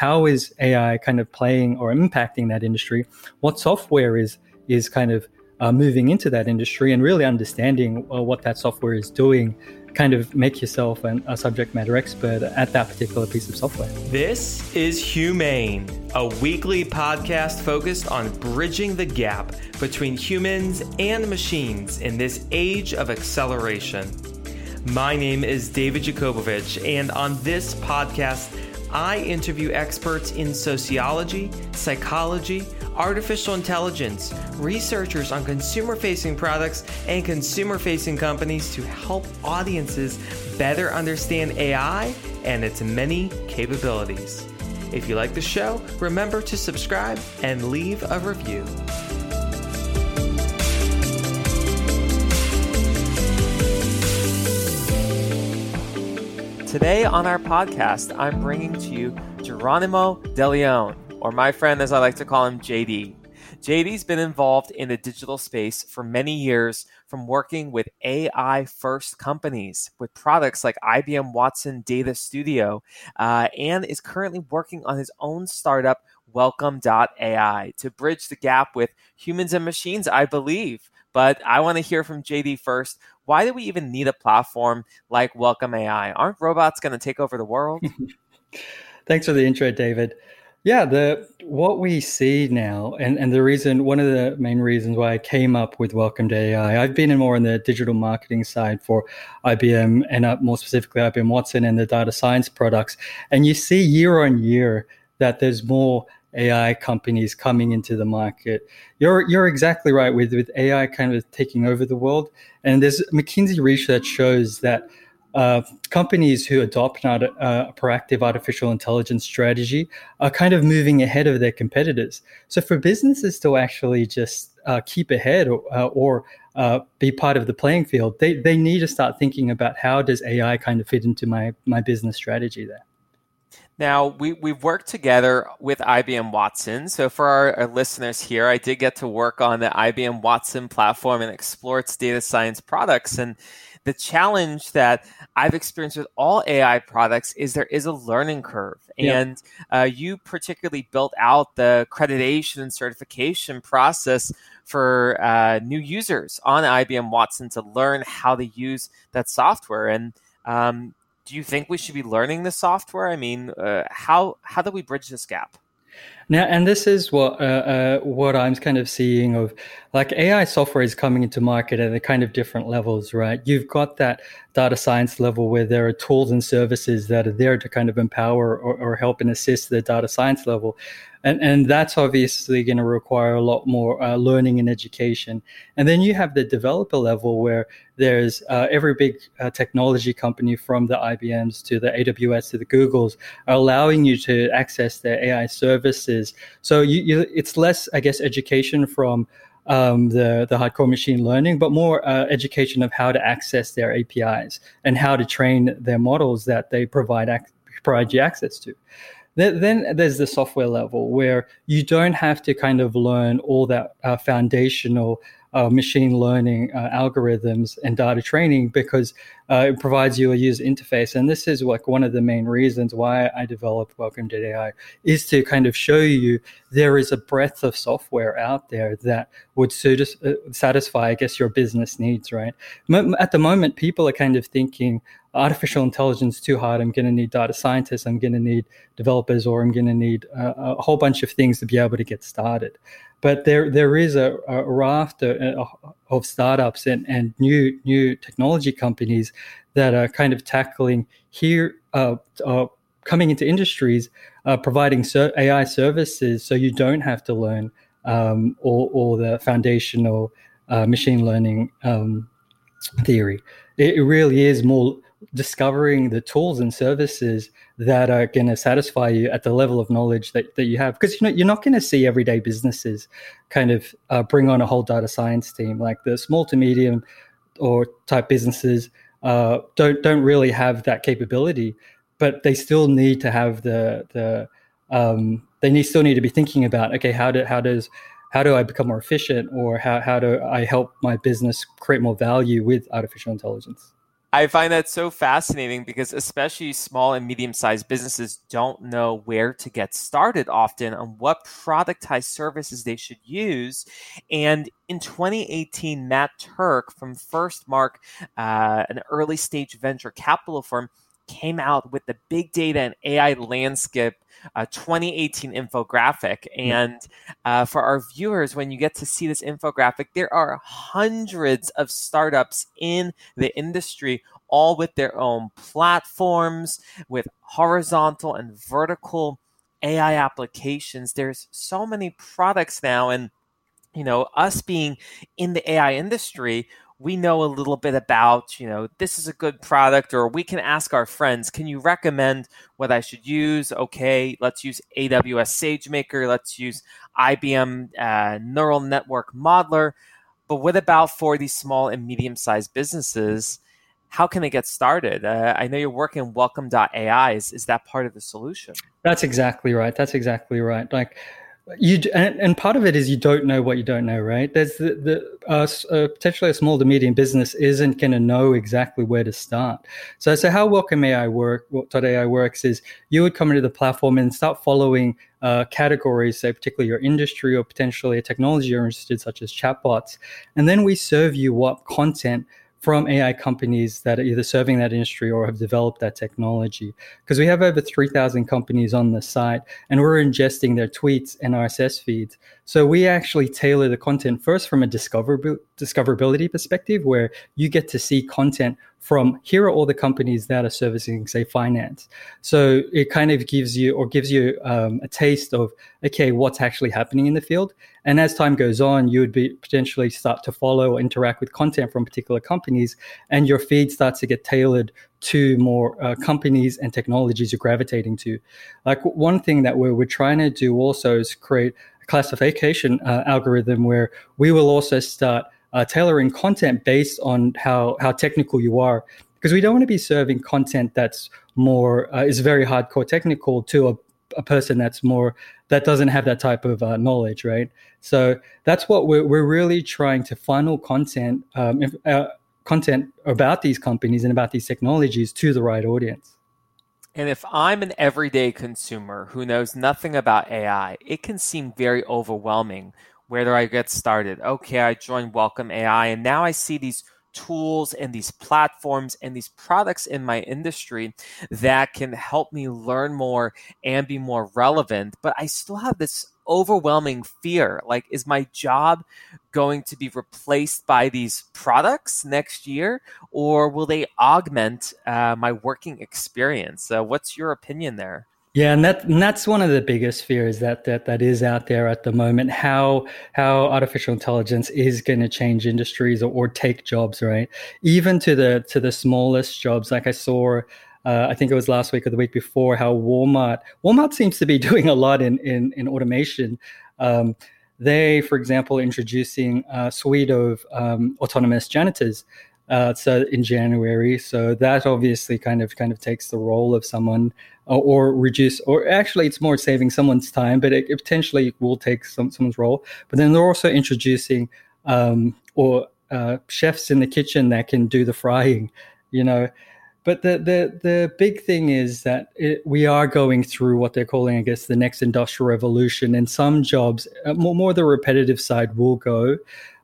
How is AI kind of playing or impacting that industry? What software is is kind of uh, moving into that industry and really understanding uh, what that software is doing kind of make yourself an, a subject matter expert at that particular piece of software. This is HumAIn, a weekly podcast focused on bridging the gap between humans and machines in this age of acceleration. My name is David Yakobovitch, and on this podcast, I interview experts in sociology, psychology, artificial intelligence, researchers on consumer facing products, and consumer facing companies to help audiences better understand AI and its many capabilities. If you like the show, remember to subscribe and leave a review. Today on our podcast, I'm bringing to you Geronimo De Leon, or my friend as I like to call him, JD. JD's been involved in the digital space for many years from working with AI first companies with products like IBM Watson Data Studio uh, and is currently working on his own startup, Welcome.ai, to bridge the gap with humans and machines, I believe. But I want to hear from JD first. Why do we even need a platform like Welcome AI? Aren't robots going to take over the world? Thanks for the intro, David. Yeah, the what we see now, and, and the reason, one of the main reasons why I came up with Welcome.ai, I've been in more on the digital marketing side for IBM and uh, more specifically IBM Watson and the data science products. And you see year on year that there's more AI companies coming into the market. You're you're exactly right with with AI kind of taking over the world. And there's McKinsey research shows that uh, companies who adopt an, uh, a proactive artificial intelligence strategy are kind of moving ahead of their competitors. So for businesses to actually just uh, keep ahead or, uh, or uh, be part of the playing field, they, they need to start thinking about how does AI kind of fit into my, my business strategy there. Now, we, we've worked together with IBM Watson. So, for our, our, listeners here, I did get to work on the IBM Watson platform and explore its data science products. And the challenge that I've experienced with all AI products is there is a learning curve. Yeah. And uh, you particularly built out the accreditation and certification process for uh, new users on IBM Watson to learn how to use that software. And um, do you think we should be learning the software? I mean, uh, how how do we bridge this gap? Now, and this is what uh, uh, what I'm kind of seeing of like AI software is coming into market at a kind of different levels, right? You've got that data science level where there are tools and services that are there to kind of empower or, or help and assist the data science level and and that's obviously going to require a lot more uh, learning and education. And then you have the developer level where there's uh, every big uh, technology company from the IBMs to the AWS to the Googles are allowing you to access their AI services. So you, you it's less, I guess, education from um, the the hardcore machine learning, but more uh, education of how to access their APIs and how to train their models that they provide ac- provide you access to. Then, there's the software level where you don't have to kind of learn all that uh, foundational uh, machine learning uh, algorithms and data training because uh, it provides you a user interface. And this is like one of the main reasons why I developed Welcome.ai is to kind of show you there is a breadth of software out there that would uh, satisfy, I guess, your business needs, right? At the moment, people are kind of thinking, artificial intelligence too hard. I'm going to need data scientists. I'm going to need developers, or I'm going to need a, a, whole bunch of things to be able to get started. But there, there is a, a raft of, of startups and, and new new technology companies that are kind of tackling here, uh, uh, coming into industries, uh, providing ser- AI services, so you don't have to learn um, all, all the foundational uh, machine learning um, theory. It really is more discovering the tools and services that are going to satisfy you at the level of knowledge that, that you have. Because you know you're not going to see everyday businesses kind of uh, bring on a whole data science team. Like the small to medium or type businesses uh, don't don't really have that capability but they still need to have the the um, they need still need to be thinking about okay how do how does how do I become more efficient? Or how, how do I help my business create more value with artificial intelligence I find that so fascinating because especially small and medium sized businesses don't know where to get started often on what productized services they should use. And in 2018, Matt Turk from Firstmark, uh, an early stage venture capital firm, came out with the big data and AI landscape uh, 2018 infographic. And uh, for our viewers, when you get to see this infographic, there are hundreds of startups in the industry, all with their own platforms, with horizontal and vertical AI applications. There's so many products now. And you know, us being in the AI industry, we know a little bit about, you know, this is a good product, or we can ask our friends, can you recommend what I should use? Okay, let's use AWS SageMaker, let's use IBM uh, Neural Network Modeler. But what about for these small and medium sized businesses? How can they get started? Uh, I know you're working Welcome.ai. Is, is that part of the solution? That's exactly right. That's exactly right. Like, you and, and, part of it is you don't know what you don't know right? There's the, the uh, uh, potentially a small to medium business isn't going to know exactly where to start. So so how welcome ai work ai works is you would come into the platform and start following uh, categories say particularly your industry or potentially a technology you're interested such as chatbots and then we serve you what content from AI companies that are either serving that industry or have developed that technology. Because we have over 3,000 companies on the site and we're ingesting their tweets and RSS feeds. So we actually tailor the content first from a discoverability perspective, where you get to see content from here are all the companies that are servicing, say, finance. So it kind of gives you or gives you um, a taste of, okay, what's actually happening in the field. And as time goes on, you would be potentially start to follow or interact with content from particular companies, and your feed starts to get tailored to more uh, companies and technologies you're gravitating to. Like one thing that we're, we're trying to do also is create classification uh, algorithm where we will also start uh, tailoring content based on how how technical you are. Because we don't want to be serving content that's more uh, is very hardcore technical to a, a person that's more that doesn't have that type of uh, knowledge right? So that's what we're, we're really trying to funnel content um, uh, content about these companies and about these technologies to the right audience and if I'm an everyday consumer who knows nothing about AI, it can seem very overwhelming where do I get started? Okay, I joined Welcome AI, and now I see these tools and these platforms and these products in my industry that can help me learn more and be more relevant. But I still have this overwhelming fear like, is my job going to be replaced by these products next year, or will they augment uh, my working experience? Uh, what's your opinion there? Yeah, and that and that's one of the biggest fears that that that is out there at the moment. How how artificial intelligence is going to change industries or, or take jobs, right? Even to the to the smallest jobs. Like I saw, uh, I think it was last week or the week before, how Walmart Walmart seems to be doing a lot in in, in automation. Um, they, for example, introducing a suite of um, autonomous janitors uh, so in January. So that obviously kind of kind of takes the role of someone or, or reduce, or actually, it's more saving someone's time, but it, it potentially will take some, someone's role. But then they're also introducing um, or uh, chefs in the kitchen that can do the frying, you know. But the the the big thing is that it, we are going through what they're calling, I guess, the next industrial revolution, and some jobs, uh, more more the repetitive side, will go.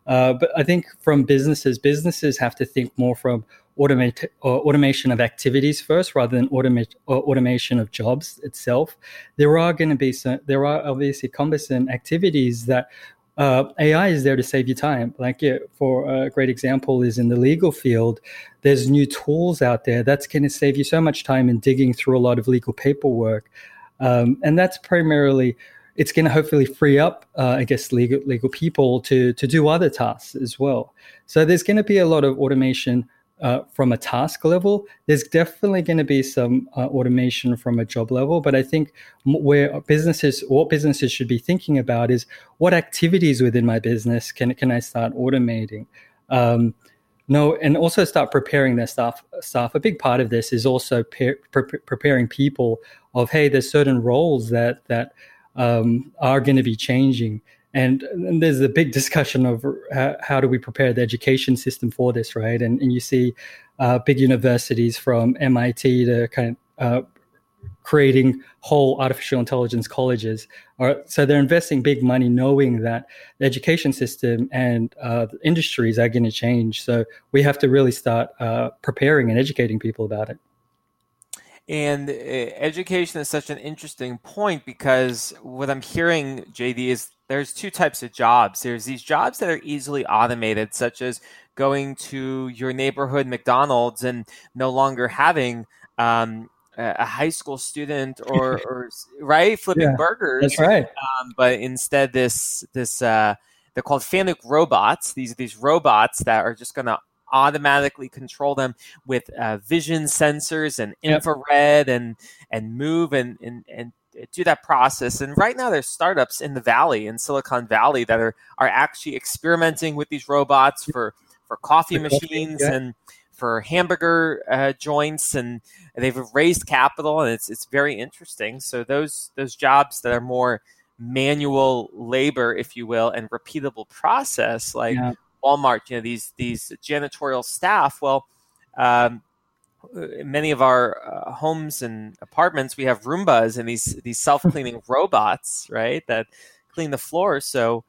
Uh, but I think from businesses, businesses have to think more from automate uh, automation of activities first rather than automate uh, automation of jobs itself. There are going to be some, there are obviously cumbersome activities that uh, AI is there to save you time. Like yeah, for a great example is in the legal field, there's new tools out there that's going to save you so much time in digging through a lot of legal paperwork, um, and that's primarily it's going to hopefully free up, uh, I guess, legal legal people to to do other tasks as well. So there's going to be a lot of automation uh, from a task level. There's definitely going to be some uh, automation from a job level, but I think where businesses, what businesses should be thinking about is what activities within my business can can I start automating. Um, no, and also start preparing their staff. Staff. A big part of this is also pre- pre- preparing people of hey, there's certain roles that that um, are going to be changing and, and, there's a big discussion of how, how, do we prepare the education system for this, right? And, and you see uh, big universities from MIT to kind of uh, creating whole artificial intelligence colleges. Or, so they're investing big money knowing that the education system and uh, the industries are going to change. So we have to really start uh, preparing and educating people about it. And uh, education is such an interesting point because what I'm hearing, JD, is there's two types of jobs. There's these jobs that are easily automated, such as going to your neighborhood McDonald's and no longer having um, a high school student or, or right flipping yeah, burgers. That's right. Um, but instead, this this uh, they're called Fanuc robots. These these robots that are just going to automatically control them with uh, vision sensors and infrared yep. and and move and and and do that process. And right now, there's startups in the Valley, in Silicon Valley, that are are actually experimenting with these robots for for coffee for machines coffee, yeah. and for hamburger uh, joints, and they've raised capital, and it's it's very interesting. So those those jobs that are more manual labor, if you will, and repeatable process, like yeah. Walmart, you know, these these janitorial staff, well. Um, many of our uh, homes and apartments we have Roombas and these these self cleaning robots, right, that clean the floor. So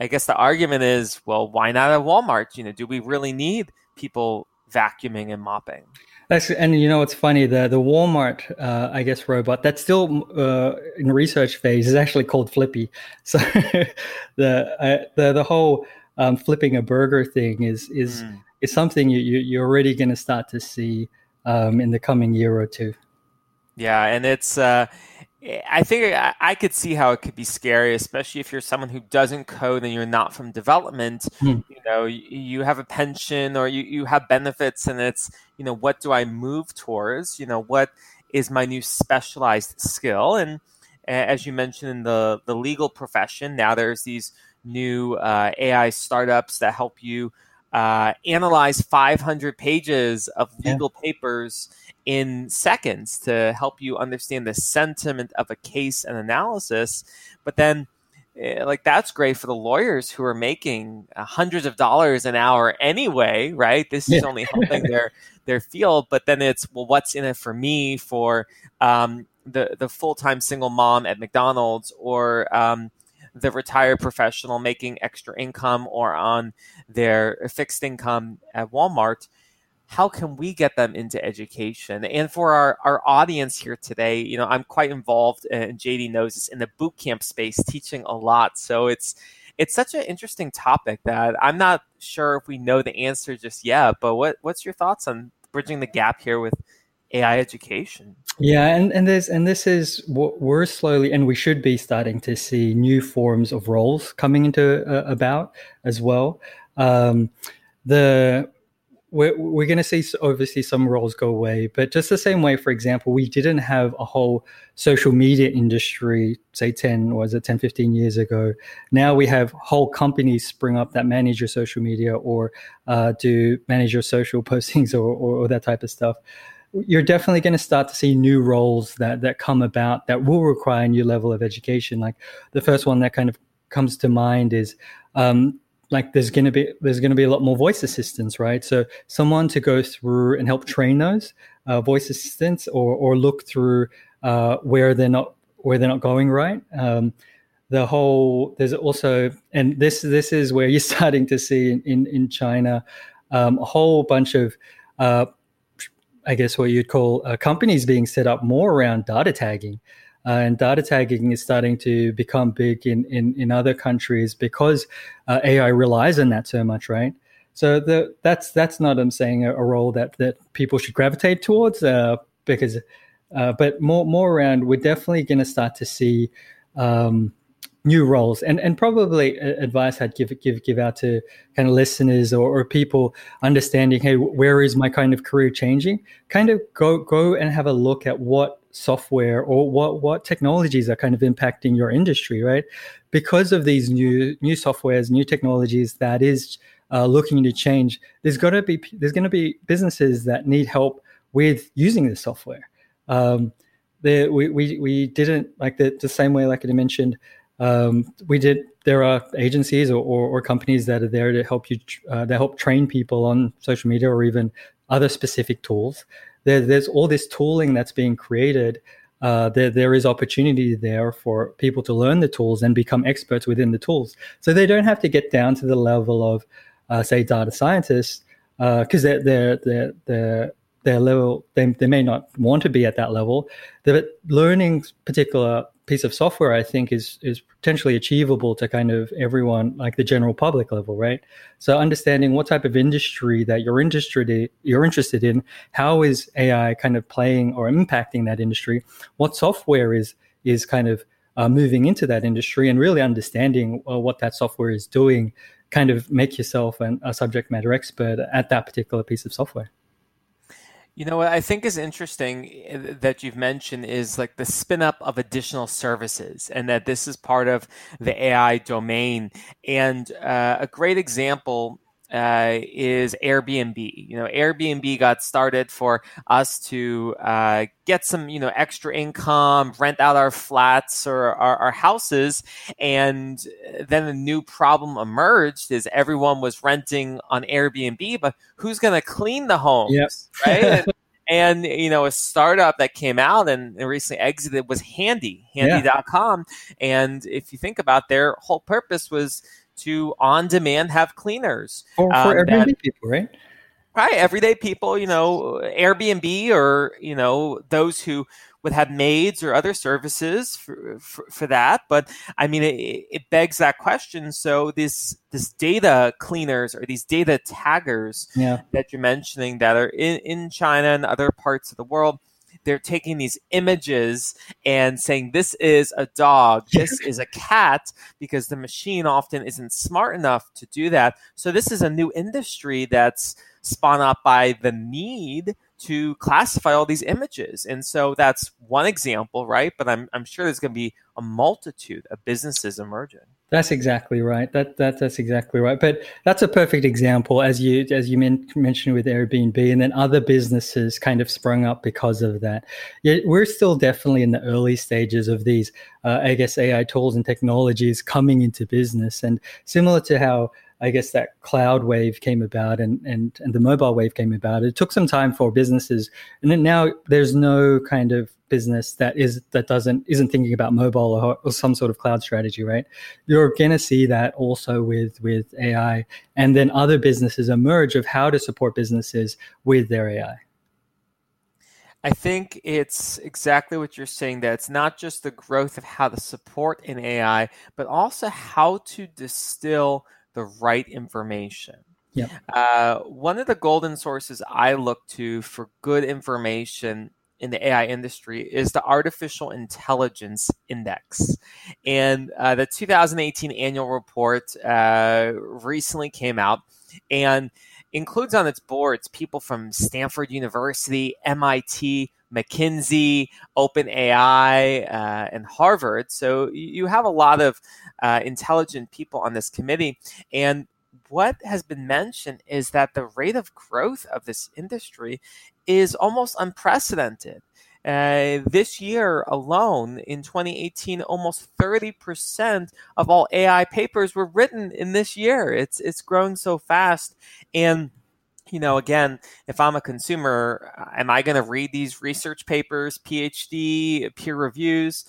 I guess the argument is, well, why not at Walmart? You know, do we really need people vacuuming and mopping? That's, and you know what's funny the the Walmart uh, I guess robot that's still uh, in research phase is actually called Flippy. So the uh, the the whole um, flipping a burger thing is is mm. is something you, you you're already going to start to see um, in the coming year or two. Yeah, and it's. Uh, I think I could see how it could be scary, especially if you're someone who doesn't code and you're not from development. Hmm. You know, you have a pension or you, you have benefits, and it's you know what do I move towards? You know, what is my new specialized skill? And as you mentioned in the the legal profession, now there's these new uh, AI startups that help you uh, analyze 500 pages of legal yeah. papers in seconds to help you understand the sentiment of a case and analysis. But then, eh, like, that's great for the lawyers who are making uh, hundreds of dollars an hour anyway, right? This is only helping their their field. But then it's well, what's in it for me for um, the the full time single mom at McDonald's or um, the retired professional making extra income or on their fixed income at Walmart, how can we get them into education? And for our, our audience here today, you know, I'm quite involved, uh, and JD knows this, in the boot camp space, teaching a lot. So it's it's such an interesting topic that I'm not sure if we know the answer just yet. But what what's your thoughts on bridging the gap here with AI education? Yeah, and, and there's and this is what we're slowly and we should be starting to see new forms of roles coming into uh, about as well. Um, the we're, we're going to see obviously some roles go away, but just the same way, for example, we didn't have a whole social media industry, say 10, was it 10, 15 years ago. Now we have whole companies spring up that manage your social media or uh, do manage your social postings or, or, or that type of stuff you're definitely going to start to see new roles that that come about that will require a new level of education. Like the first one that kind of comes to mind is um, like there's going to be there's going to be a lot more voice assistants, right? So someone to go through and help train those uh, voice assistants, or or look through uh, where they're not where they're not going right. Um, the whole there's also and this this is where you're starting to see in in, in China um, a whole bunch of uh, I guess what you'd call uh, companies being set up more around data tagging. Uh, and data tagging is starting to become big in, in, in other countries because uh, AI relies on that so much, right? So the, that's that's not I'm saying a, a role that that people should gravitate towards uh, because, uh, but more more around we're definitely going to start to see um, new roles. And and probably advice I'd give give give out to kind of listeners or, or people understanding hey where is my kind of career changing? Kind of go go and have a look at what software or what what technologies are kind of impacting your industry right? Because of these new new softwares new technologies that is uh, looking to change there's got to be there's going to be businesses that need help with using the software. Um, the, we, we, we didn't like the, the same way like i mentioned um, we did. There are agencies or, or, or, companies that are there to help you uh, that help train people on social media or even other specific tools. There, there's all this tooling that's being created. Uh, there, there is opportunity there for people to learn the tools and become experts within the tools. So they don't have to get down to the level of, uh, say, data scientists, because uh, they're, they're, they're, they're their level they, they may not want to be at that level but learning particular piece of software i think is is potentially achievable to kind of everyone like the general public level right? So understanding what type of industry that you're interested you're interested in how is ai kind of playing or impacting that industry? What software is is kind of uh, moving into that industry and really understanding uh, what that software is doing kind of make yourself an, a subject matter expert at that particular piece of software you know what I think is interesting eh, that you've mentioned is like the spin up of additional services, and that this is part of the AI domain. And uh, a great example uh, is Airbnb. You know, Airbnb got started for us to uh, get some, you know, extra income, rent out our flats or our, our, houses, and then a new problem emerged: is everyone was renting on Airbnb, but who's going to clean the homes, yes. right? and you know a startup that came out and recently exited was handy handy.com yeah. and if you think about their whole purpose was to on demand have cleaners for, for um, everyday that, people, right? Right, everyday people, you know, Airbnb or you know those who would have maids or other services for, for, for that. But I mean, it, it, begs that question. So this this data cleaners or these data taggers yeah. that you're mentioning that are in, in China and other parts of the world, they're taking these images and saying this is a dog, this is a cat, because the machine often isn't smart enough to do that. So this is a new industry that's spun up by the need to classify all these images. And so that's one example, right? But I'm, I'm sure there's going to be a multitude of businesses emerging. That's exactly right. That, that that's exactly right. But that's a perfect example, as you as you men- mentioned with Airbnb, and then other businesses kind of sprung up because of that. Yet we're still definitely in the early stages of these, uh, I guess, AI tools and technologies coming into business, and similar to how I guess that cloud wave came about and, and, and the mobile wave came about. It took some time for businesses, and then now there's no kind of business that is that doesn't isn't thinking about mobile or, or some sort of cloud strategy, right? You're going to see that also with with AI, and then other businesses emerge of how to support businesses with their AI. I think it's exactly what you're saying that it's not just the growth of how to support in AI, but also how to distill the right information. Yeah. Uh, one of the golden sources I look to for good information in the AI industry is the Artificial Intelligence Index. And uh, the 2018 annual report uh, recently came out and includes on its boards people from Stanford University, MIT, McKinsey, OpenAI, uh, and Harvard. So you have a lot of uh, intelligent people on this committee. And what has been mentioned is that the rate of growth of this industry is almost unprecedented. Uh, this year alone, in 2018, almost 30% of all AI papers were written in this year. It's it's growing so fast, and you know, again, if I'm a consumer, am I going to read these research papers, PhD, peer reviews?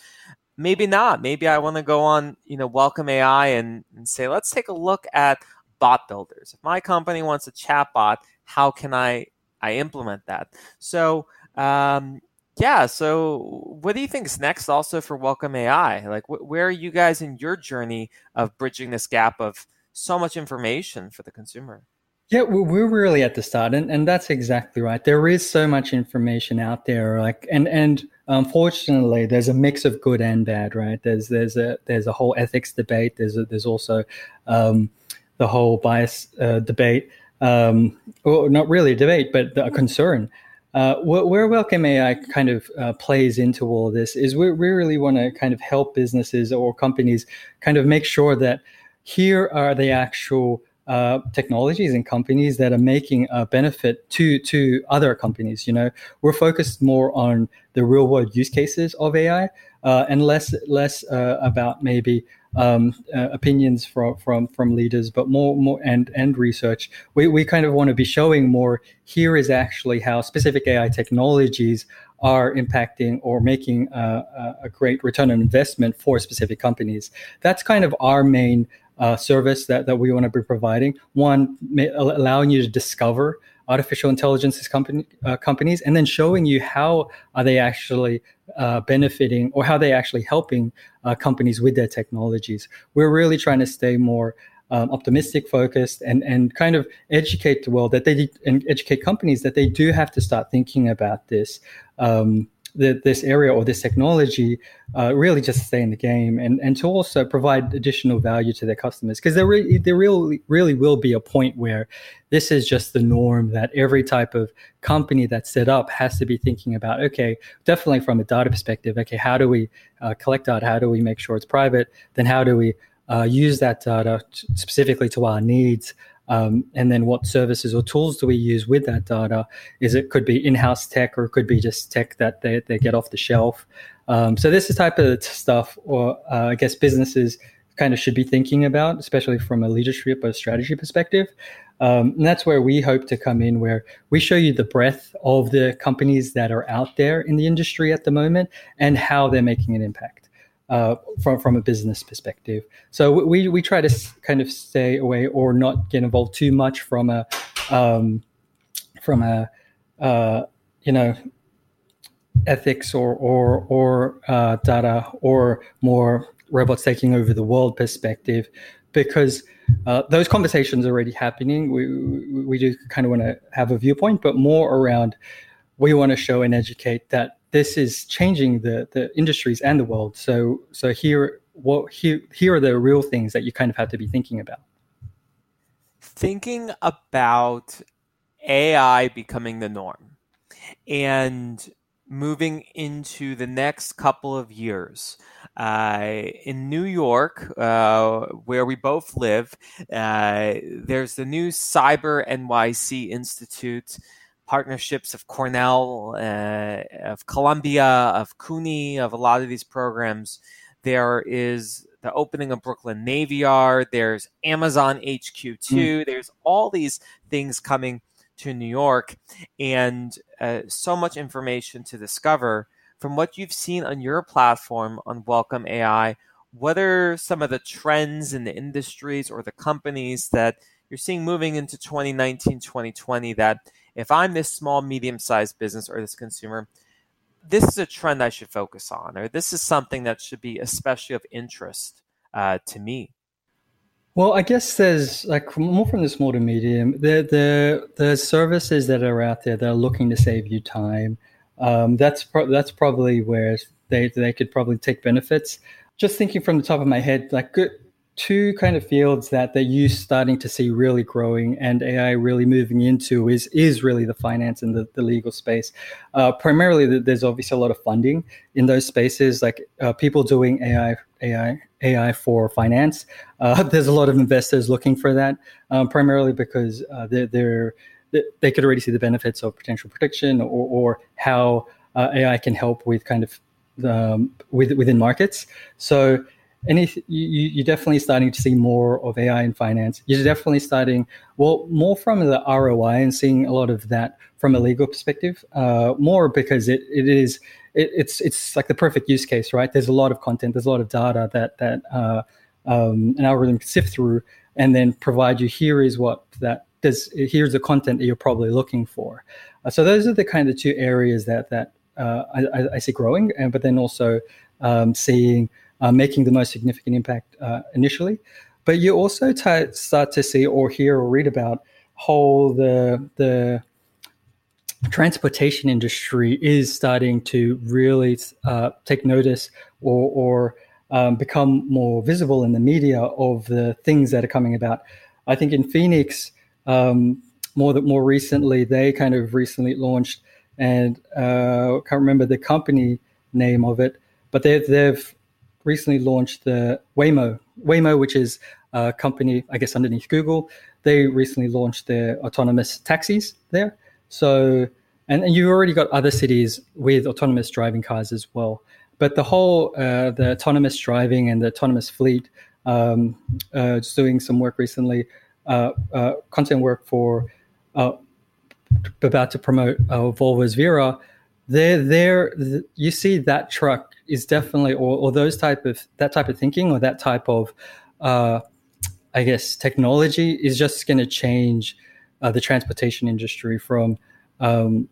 Maybe not. Maybe I want to go on, you know, Welcome AI and, and say, let's take a look at bot builders. If my company wants a chatbot, how can I I implement that? So um, yeah. So what do you think is next also for Welcome AI? Like wh- where are you guys in your journey of bridging this gap of so much information for the consumer? Yeah, we're really at the start, and, and that's exactly right. There is so much information out there, like and and unfortunately, there's a mix of good and bad, right? There's there's a there's a whole ethics debate. There's a, there's also um, the whole bias uh, debate, um, or not really a debate, but a concern. Uh, where Welcome AI kind of uh, plays into all this is we really want to kind of help businesses or companies kind of make sure that here are the actual uh, technologies and companies that are making a benefit to to other companies. You know, we're focused more on the real world use cases of AI uh, and less less uh, about maybe um, uh, opinions from from from leaders, but more more and and research. We we kind of want to be showing more. Here is actually how specific AI technologies are impacting or making a, a great return on investment for specific companies. That's kind of our main uh, service that, that we want to be providing. One, may, allowing you to discover artificial intelligence company, uh, companies, and then showing you how are they actually uh, benefiting or how they actually helping uh, companies with their technologies. We're really trying to stay more um, optimistic, focused, and and kind of educate the world that they and educate companies that they do have to start thinking about this. Um, the, this area or this technology uh, really just stay in the game and, and to also provide additional value to their customers. Because there, re- there really, really will be a point where this is just the norm that every type of company that's set up has to be thinking about okay definitely from a data perspective okay how do we uh, collect data? How do we make sure it's private? Then how do we uh, use that data specifically to our needs um, and then what services or tools do we use with that data? Is it could be in-house tech or it could be just tech that they, they get off the shelf. Um, so this is type of stuff, or uh, I guess businesses kind of should be thinking about, especially from a leadership or strategy perspective. Um, and that's where we hope to come in, where we show you the breadth of the companies that are out there in the industry at the moment and how they're making an impact uh, from from a business perspective. So we we try to kind of stay away or not get involved too much from a um, from a uh, you know ethics or or or uh, data or more robots taking over the world perspective because uh, those conversations are already happening. We, we do kind of want to have a viewpoint, but more around we want to show and educate that this is changing the the industries and the world. So so here what here here are the real things that you kind of have to be thinking about. Thinking about AI becoming the norm and moving into the next couple of years. Uh, in New York, uh, where we both live, uh, there's the new Cyber NYC Institute partnerships of Cornell, uh, of Columbia, of CUNY, of a lot of these programs. There is the opening of Brooklyn Navy Yard. There's Amazon HQ2. Mm. There's all these things coming to New York, and uh, so much information to discover. From what you've seen on your platform on Welcome AI, what are some of the trends in the industries or the companies that you're seeing moving into 2019, 2020 that if I'm this small, medium sized business or this consumer, this is a trend I should focus on, or this is something that should be especially of interest uh, to me. Well, I guess there's like more from the small to medium. The the the services that are out there that are looking to save you time. Um, that's pro- that's probably where they they could probably take benefits. Just thinking from the top of my head, like good two kind of fields that that you starting to see really growing and AI really moving into is is really the finance and the, the legal space. Uh, primarily, there's obviously a lot of funding in those spaces, like uh, people doing AI AI AI for finance. Uh, there's a lot of investors looking for that, um, primarily because uh, they're, they're they could already see the benefits of potential prediction or, or how uh, AI can help with kind of um, with, within markets. So any you, you're definitely starting to see more of AI in finance. You're definitely starting well more from the ROI and seeing a lot of that from a legal perspective. Uh, more because it it is it, it's it's like the perfect use case, right? There's a lot of content, there's a lot of data that that uh, um, an algorithm can sift through and then provide you here is what that does here's the content that you're probably looking for. Uh, so those are the kind of two areas that that uh, I, I, see growing, and but then also um, seeing uh, making the most significant impact uh, initially. But you also t- start to see or hear or read about how the the transportation industry is starting to really uh, take notice or, or um, become more visible in the media of the things that are coming about. I think in Phoenix, um, more that more recently, they kind of recently launched, and uh, can't remember the company name of it, but they've, they've recently launched the Waymo, Waymo, which is a company, I guess, underneath Google. They recently launched their autonomous taxis there. So, and, and you've already got other cities with autonomous driving cars as well. But the whole uh, the autonomous driving and the autonomous fleet, um, uh, just doing some work recently, uh, uh content work for uh, about to promote uh, Volvo's Vera. There, there, you see that truck is definitely, or, or those type of that type of thinking or that type of, I guess, technology is just going to change the transportation industry from um,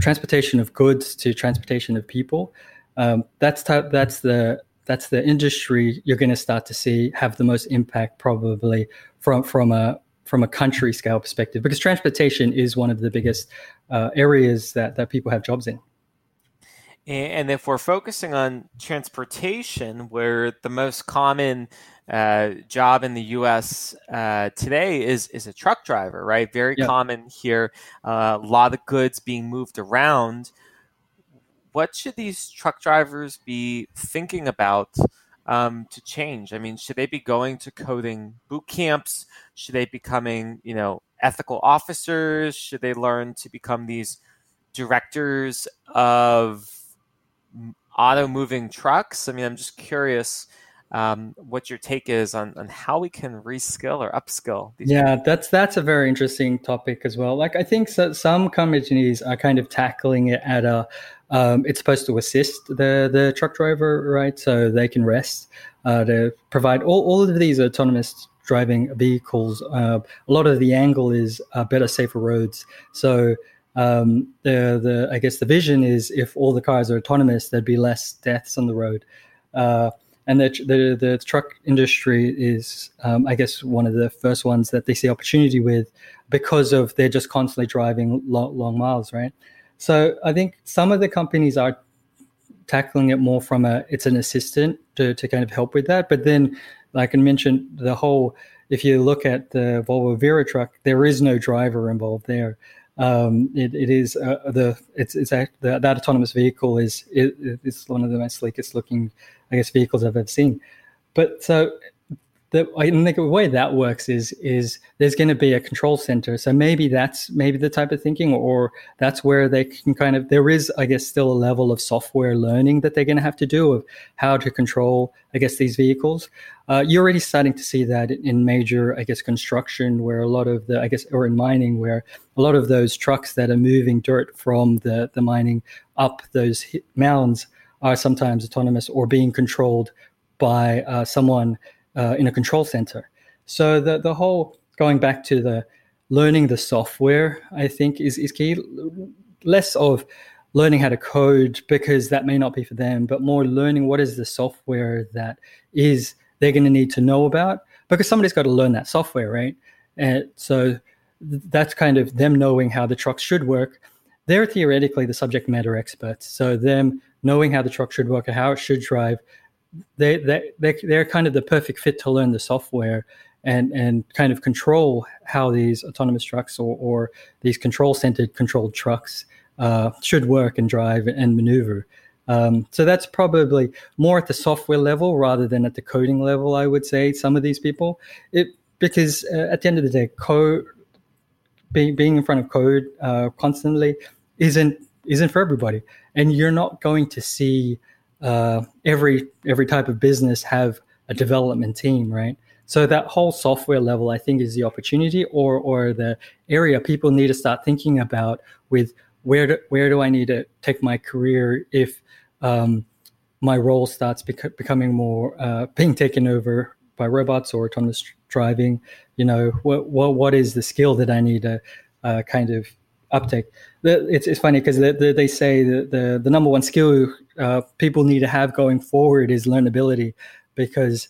transportation of goods to transportation of people um, that's t- that's the that's the industry you're going to start to see have the most impact probably from from a from a country scale perspective because transportation is one of the biggest uh, areas that that people have jobs in. And if we're focusing on transportation, where the most common uh, job in the U.S. Uh, today is is a truck driver, right? Very yeah. common here. Uh, a lot of goods being moved around what should these truck drivers be thinking about um, to change? I mean, should they be going to coding boot camps? Should they be becoming, you know, ethical officers? Should they learn to become these directors of auto moving trucks? I mean, I'm just curious um, what your take is on, on how we can reskill or upskill. yeah, people. that's that's a very interesting topic as well. Like I think so, some companies are kind of tackling it at a. Um, it's supposed to assist the the truck driver, right? So they can rest uh, to provide all, all of these autonomous driving vehicles. Uh, a lot of the angle is uh, better, safer roads. So um, the the I guess the vision is if all the cars are autonomous, there'd be less deaths on the road. Uh, and the, the, the truck industry is, um, I guess, one of the first ones that they see opportunity with because of they're just constantly driving long, long miles, right? So I think some of the companies are tackling it more from a it's an assistant to, to kind of help with that. But then, like I mentioned, the whole if you look at the Volvo Vera truck, there is no driver involved there. Um, it, it is uh, the it's it's a, the, that autonomous vehicle is it, it's one of the most sleekest looking I guess vehicles I've ever seen. But so the, the way that works is is there's going to be a control center. So maybe that's maybe the type of thinking, or that's where they can kind of there is, I guess, still a level of software learning that they're going to have to do of how to control, I guess, these vehicles. Uh, you're already starting to see that in major, I guess, construction, where a lot of the, I guess, or in mining, where a lot of those trucks that are moving dirt from the the mining up those mounds are sometimes autonomous or being controlled by uh, someone uh, in a control center. So the the whole going back to the learning the software, I think is is key. Less of learning how to code because that may not be for them, but more learning what is the software that is they're going to need to know about because somebody's got to learn that software, right? And so that's kind of them knowing how the truck should work. They're theoretically the subject matter experts. So them knowing how the truck should work and how it should drive, they, they, they, they're kind of the perfect fit to learn the software and, and kind of control how these autonomous trucks or, or these control centered controlled trucks uh, should work and drive and maneuver. Um, so that's probably more at the software level rather than at the coding level, I would say, some of these people. It, because uh, at the end of the day, code, being being in front of code uh, constantly isn't isn't for everybody, and you're not going to see uh, every every type of business have a development team, right? So that whole software level, I think, is the opportunity or or the area people need to start thinking about with where do, where do I need to take my career if um, my role starts bec- becoming more uh, being taken over by robots or autonomous driving. You know, what what what is the skill that I need to uh, kind of uptake? It's it's funny because the, the, they say the the number one skill uh, people need to have going forward is learnability, because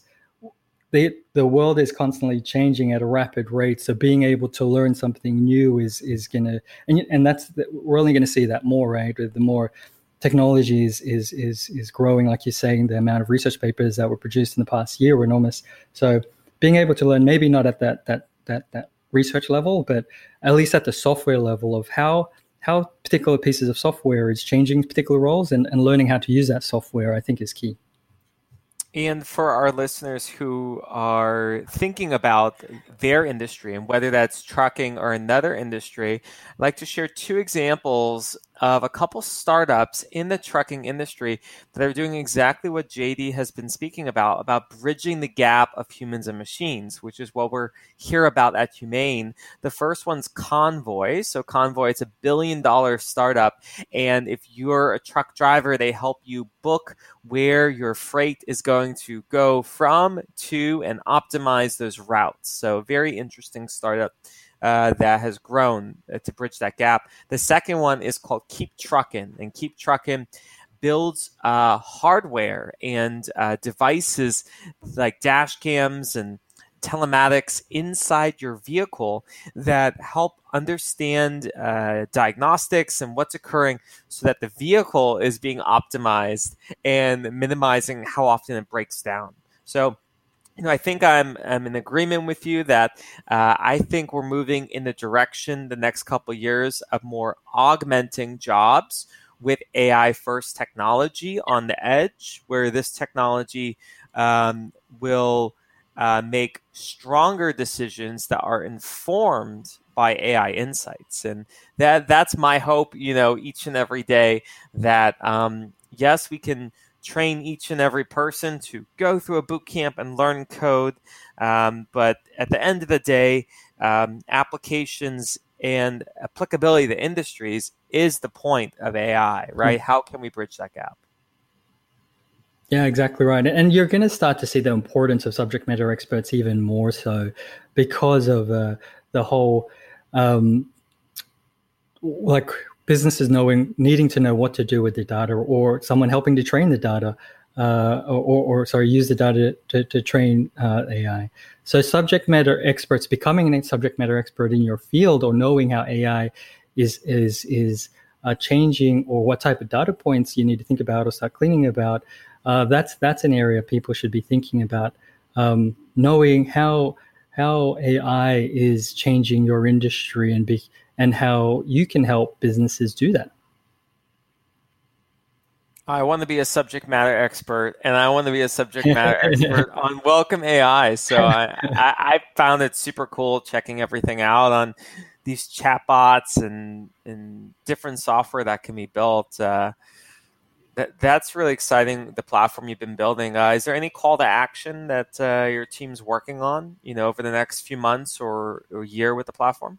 the the world is constantly changing at a rapid rate. So being able to learn something new is is gonna and and that's we're only gonna see that more, right? The more technology is, is is is growing, like you're saying, the amount of research papers that were produced in the past year were enormous. So being able to learn, maybe not at that that that that research level, but at least at the software level of how how particular pieces of software is changing particular roles and, and learning how to use that software, I think is key. And for our listeners who are thinking about their industry and whether that's trucking or another industry, I'd like to share two examples of a couple startups in the trucking industry that are doing exactly what JD has been speaking about about bridging the gap of humans and machines, which is what we're here about at HumAIn. The first one's Convoy. So Convoy, it's a billion dollar startup, and if you're a truck driver, they help you book where your freight is going to go from to and optimize those routes. So very interesting startup. Uh, that has grown uh, to bridge that gap. The second one is called KeepTruckin, and KeepTruckin builds uh, hardware and uh, devices like dash cams and telematics inside your vehicle that help understand uh, diagnostics and what's occurring so that the vehicle is being optimized and minimizing how often it breaks down. So you know, I think I'm, I'm in agreement with you that uh, I think we're moving in the direction the next couple of years of more augmenting jobs with AI first technology on the edge, where this technology um, will uh, make stronger decisions that are informed by AI insights, and that that's my hope. You know, each and every day that um, yes, we can train each and every person to go through a boot camp and learn code. Um, but at the end of the day, um, applications and applicability to industries is the point of AI, right? Mm-hmm. How can we bridge that gap? Yeah, exactly right. And you're going to start to see the importance of subject matter experts even more so because of uh, the whole, um, like businesses knowing needing to know what to do with the data or someone helping to train the data uh, or, or, sorry use the data to, to train uh, ai so subject matter experts becoming a subject matter expert in your field or knowing how ai is is is uh, changing or what type of data points you need to think about or start cleaning about uh, that's that's an area people should be thinking about um, knowing how how ai is changing your industry and be and how you can help businesses do that. I want to be a subject matter expert, and I want to be a subject matter expert on Welcome.ai. So I, I, I, found it super cool checking everything out on these chatbots and and different software that can be built. Uh, that that's really exciting. The platform you've been building. Uh, is there any call to action that uh, your team's working on? You know, over the next few months or, or year with the platform?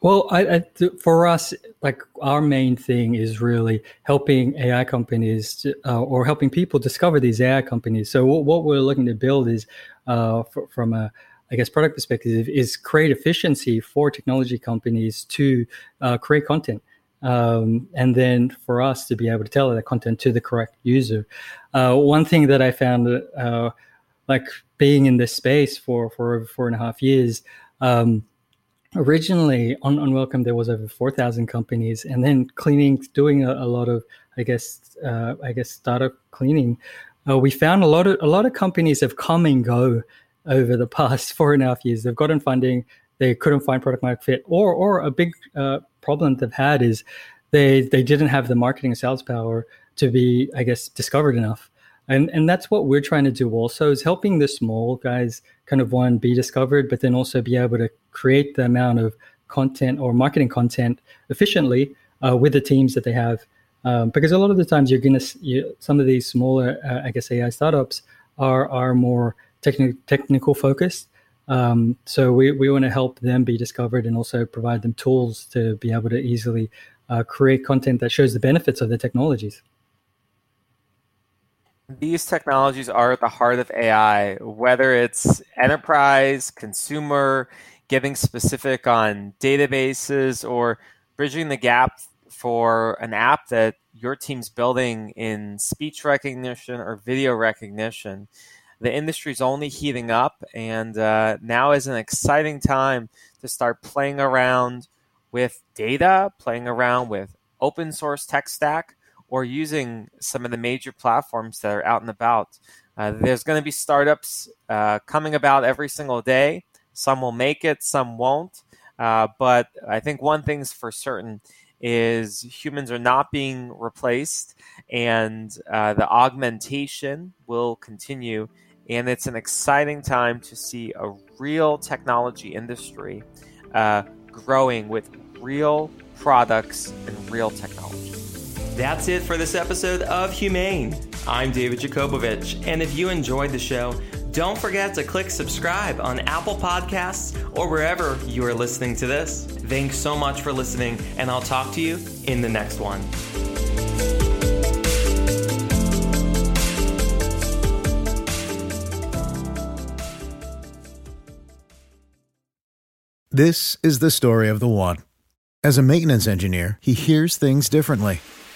Well, I, I, for us, like our main thing is really helping AI companies to, uh, or helping people discover these AI companies. So what, what we're looking to build is, uh, for, from a, I guess, product perspective, is create efficiency for technology companies to uh, create content. Um, and then for us to be able to tell that content to the correct user. Uh, one thing that I found, uh, like being in this space for for four and a half years, um, originally on, on Welcome there was over 4,000 companies and then cleaning, doing a, a lot of, I guess, uh, I guess startup cleaning. Uh, we found a lot of, a lot of companies have come and go over the past four and a half years. They've gotten funding, they couldn't find product market fit or, or a big uh, problem they've had is they, they didn't have the marketing sales power to be, I guess, discovered enough and and that's what we're trying to do also is helping the small guys kind of one be discovered but then also be able to create the amount of content or marketing content efficiently uh, with the teams that they have. Um, because a lot of the times you're gonna you, some of these smaller, uh, I guess AI startups are are more technical technical focused. Um, so we, we want to help them be discovered and also provide them tools to be able to easily uh, create content that shows the benefits of the technologies. These technologies are at the heart of AI, whether it's enterprise, consumer, getting specific on databases, or bridging the gap for an app that your team's building in speech recognition or video recognition. The industry is only heating up, and uh, now is an exciting time to start playing around with data, playing around with open source tech stack, or using some of the major platforms that are out and about. Uh, there's going to be startups uh, coming about every single day. Some will make it, some won't. Uh, but I think one thing's for certain is humans are not being replaced, and uh, the augmentation will continue. And it's an exciting time to see a real technology industry uh, growing with real products and real technology. That's it for this episode of HumAIn. I'm David Yakobovitch, and if you enjoyed the show, don't forget to click subscribe on Apple Podcasts or wherever you are listening to this. Thanks so much for listening, and I'll talk to you in the next one. This is the story of the one. As a maintenance engineer, he hears things differently